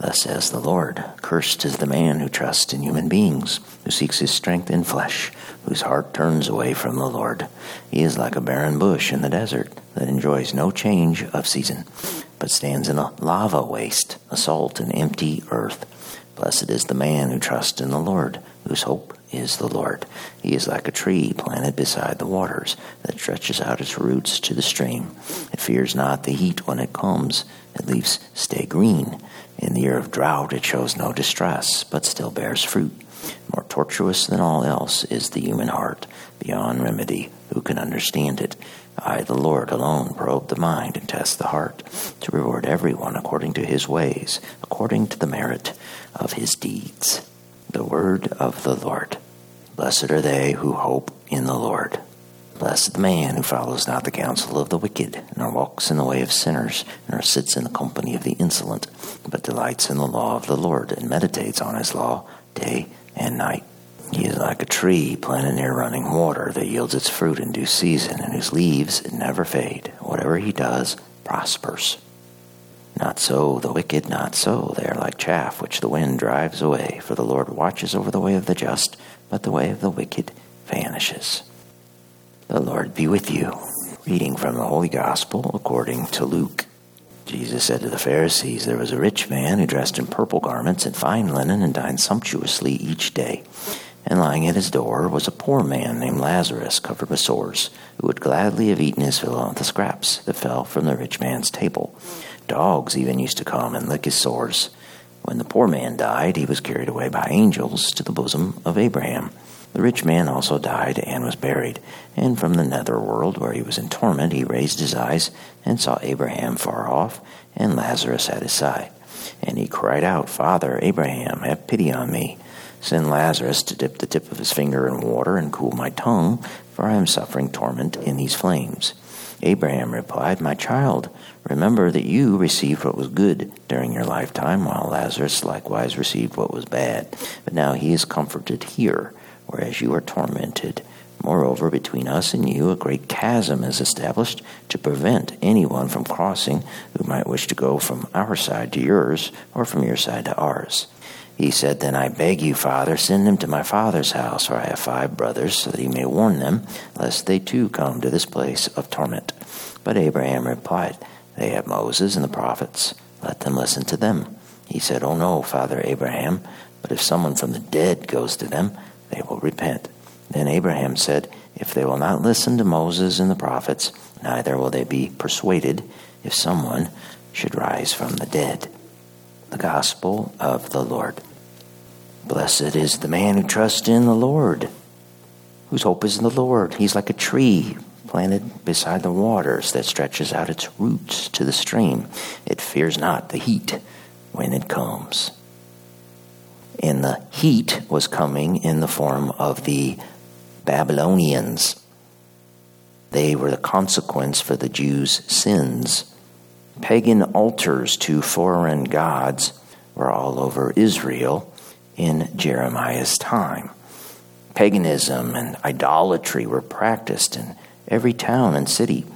Thus says the Lord Cursed is the man who trusts in human beings, who seeks his strength in flesh, whose heart turns away from the Lord. He is like a barren bush in the desert that enjoys no change of season, but stands in a lava waste, a salt and empty earth. Blessed is the man who trusts in the Lord, whose hope is the Lord. He is like a tree planted beside the waters that stretches out its roots to the stream. It fears not the heat when it comes, it leaves stay green. In the year of drought, it shows no distress, but still bears fruit. More tortuous than all else is the human heart, beyond remedy. Who can understand it? I, the Lord, alone probe the mind and test the heart, to reward everyone according to his ways, according to the merit of his deeds. The word of the Lord. Blessed are they who hope in the Lord. Blessed the man who follows not the counsel of the wicked, nor walks in the way of sinners, nor sits in the company of the insolent, but delights in the law of the Lord, and meditates on his law day and night. He is like a tree planted near running water that yields its fruit in due season, and whose leaves never fade. Whatever he does prospers. Not so the wicked, not so. They are like chaff which the wind drives away. For the Lord watches over the way of the just, but the way of the wicked vanishes. The Lord be with you. Reading from the Holy Gospel according to Luke. Jesus said to the Pharisees, There was a rich man who dressed in purple garments and fine linen and dined sumptuously each day. And lying at his door was a poor man named Lazarus, covered with sores, who would gladly have eaten his fill of the scraps that fell from the rich man's table. Dogs even used to come and lick his sores. When the poor man died, he was carried away by angels to the bosom of Abraham. The rich man also died and was buried. And from the nether world, where he was in torment, he raised his eyes and saw Abraham far off and Lazarus at his side. And he cried out, Father, Abraham, have pity on me. Send Lazarus to dip the tip of his finger in water and cool my tongue, for I am suffering torment in these flames. Abraham replied, My child, remember that you received what was good during your lifetime, while Lazarus likewise received what was bad. But now he is comforted here whereas you are tormented. Moreover, between us and you, a great chasm is established to prevent anyone from crossing who might wish to go from our side to yours or from your side to ours. He said, Then I beg you, Father, send him to my father's house, for I have five brothers, so that he may warn them, lest they too come to this place of torment. But Abraham replied, They have Moses and the prophets. Let them listen to them. He said, Oh no, Father Abraham, but if someone from the dead goes to them, they will repent. Then Abraham said, If they will not listen to Moses and the prophets, neither will they be persuaded if someone should rise from the dead. The Gospel of the Lord. Blessed is the man who trusts in the Lord, whose hope is in the Lord. He's like a tree planted beside the waters that stretches out its roots to the stream. It fears not the heat when it comes and the heat was coming in the form of the Babylonians. They were the consequence for the Jews' sins. Pagan altars to foreign gods were all over Israel in Jeremiah's time. Paganism and idolatry were practiced in every town and city.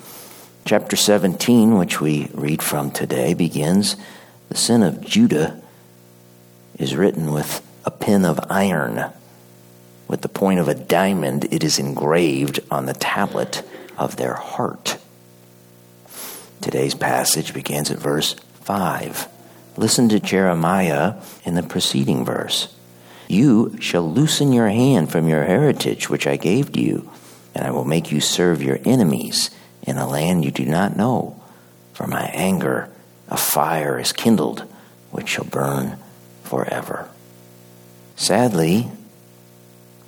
Chapter 17, which we read from today, begins The sin of Judah is written with a pen of iron. With the point of a diamond, it is engraved on the tablet of their heart. Today's passage begins at verse 5. Listen to Jeremiah in the preceding verse. You shall loosen your hand from your heritage, which I gave to you, and I will make you serve your enemies in a land you do not know. For my anger, a fire is kindled, which shall burn forever. Sadly,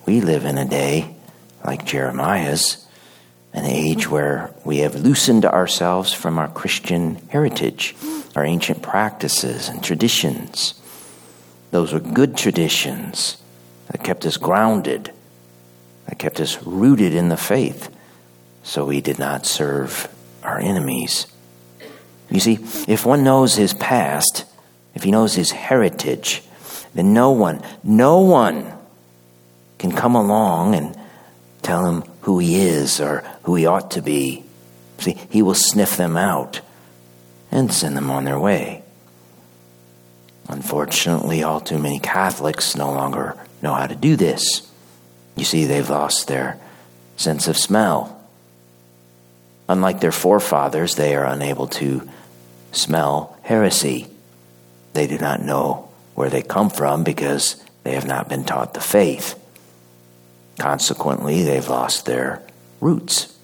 we live in a day like Jeremiah's, an age where we have loosened ourselves from our Christian heritage, our ancient practices and traditions. Those were good traditions that kept us grounded that kept us rooted in the faith so we did not serve our enemies. You see, if one knows his past, if he knows his heritage, then no one, no one can come along and tell him who he is or who he ought to be. See, he will sniff them out and send them on their way. Unfortunately, all too many Catholics no longer know how to do this. You see, they've lost their sense of smell. Unlike their forefathers, they are unable to smell heresy. They do not know where they come from because they have not been taught the faith. Consequently, they've lost their roots.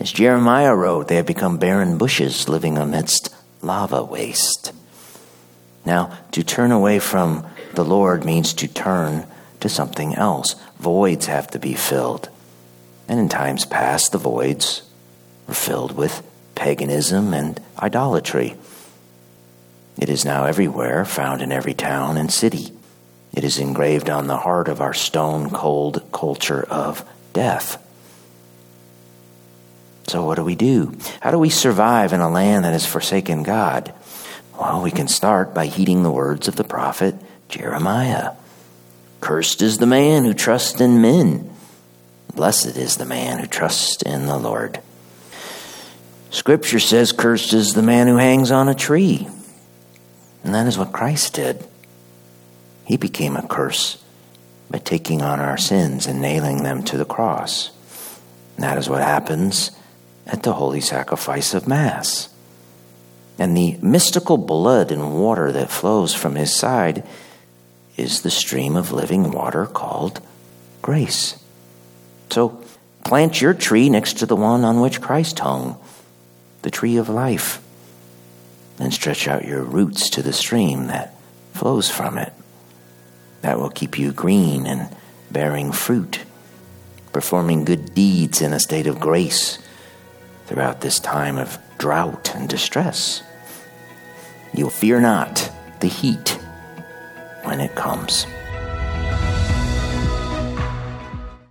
As Jeremiah wrote, they have become barren bushes living amidst lava waste. Now, to turn away from the Lord means to turn to something else. Voids have to be filled. And in times past, the voids were filled with paganism and idolatry. It is now everywhere, found in every town and city. It is engraved on the heart of our stone cold culture of death. So, what do we do? How do we survive in a land that has forsaken God? Well, we can start by heeding the words of the prophet Jeremiah. Cursed is the man who trusts in men. Blessed is the man who trusts in the Lord. Scripture says, Cursed is the man who hangs on a tree. And that is what Christ did. He became a curse by taking on our sins and nailing them to the cross. And that is what happens at the holy sacrifice of Mass. And the mystical blood and water that flows from his side is the stream of living water called grace. So plant your tree next to the one on which Christ hung, the tree of life, and stretch out your roots to the stream that flows from it. That will keep you green and bearing fruit, performing good deeds in a state of grace throughout this time of drought and distress. You'll fear not the heat when it comes.